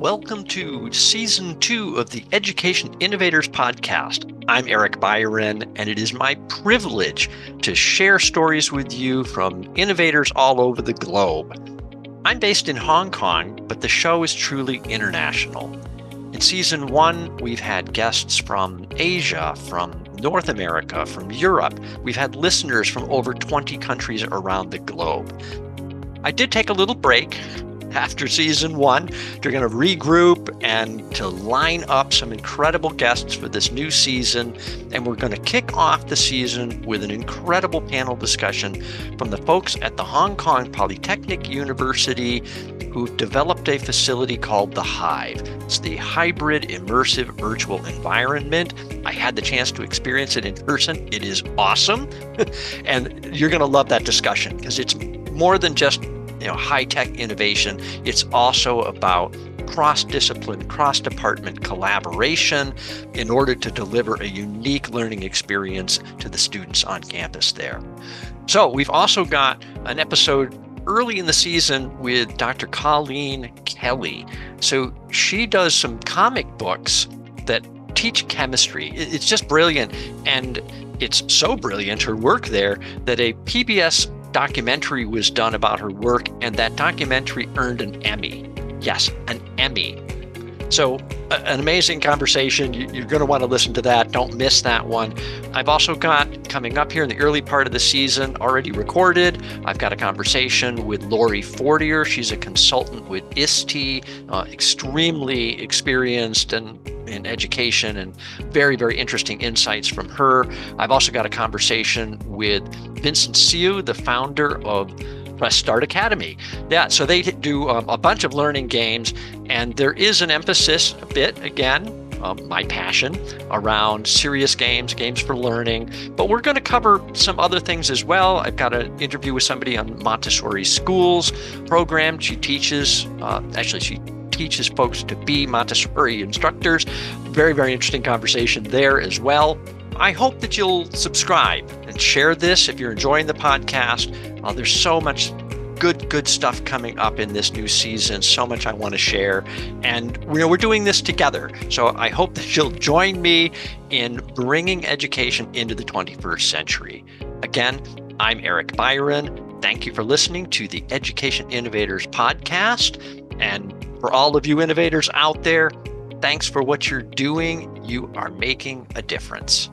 welcome to season two of the Education Innovators Podcast. I'm Eric Byron, and it is my privilege to share stories with you from innovators all over the globe. I'm based in Hong Kong, but the show is truly international. In season one, we've had guests from Asia, from North America, from Europe. We've had listeners from over 20 countries around the globe. I did take a little break after season one. They're going to regroup and to line up some incredible guests for this new season. And we're going to kick off the season with an incredible panel discussion from the folks at the Hong Kong Polytechnic University who've developed a facility called the Hive. It's the hybrid immersive virtual environment. I had the chance to experience it in person. It is awesome. and you're going to love that discussion because it's more than just you know high tech innovation. It's also about cross discipline, cross department collaboration in order to deliver a unique learning experience to the students on campus there. So, we've also got an episode early in the season with Dr. Colleen Kelley. So, she does some comic books that teach chemistry. It's just brilliant. And it's so brilliant, her work there, that a PBS documentary was done about her work, and that documentary earned an Emmy. Yes, an Emmy. So, an amazing conversation. You're going to want to listen to that. Don't miss that one. I've also got coming up here in the early part of the season, already recorded. I've got a conversation with Laurie Fortier. She's a consultant with ISTE, uh, extremely experienced and in education and very, very interesting insights from her. I've also got a conversation with Vincent Siu, the founder of Press Start Academy. Yeah, so they do um, a bunch of learning games, and there is an emphasis a bit again. Um, my passion around serious games, games for learning. But we're going to cover some other things as well. I've got an interview with somebody on Montessori Schools program. She teaches, uh, actually, she teaches folks to be Montessori instructors. Very, very interesting conversation there as well. I hope that you'll subscribe and share this if you're enjoying the podcast. Uh, there's so much good, good stuff coming up in this new season. So much I want to share. And you know, we're doing this together. So I hope that you'll join me in bringing education into the 21st century. Again, I'm Eric Byron. Thank you for listening to the Education Innovators podcast. And for all of you innovators out there, thanks for what you're doing. You are making a difference.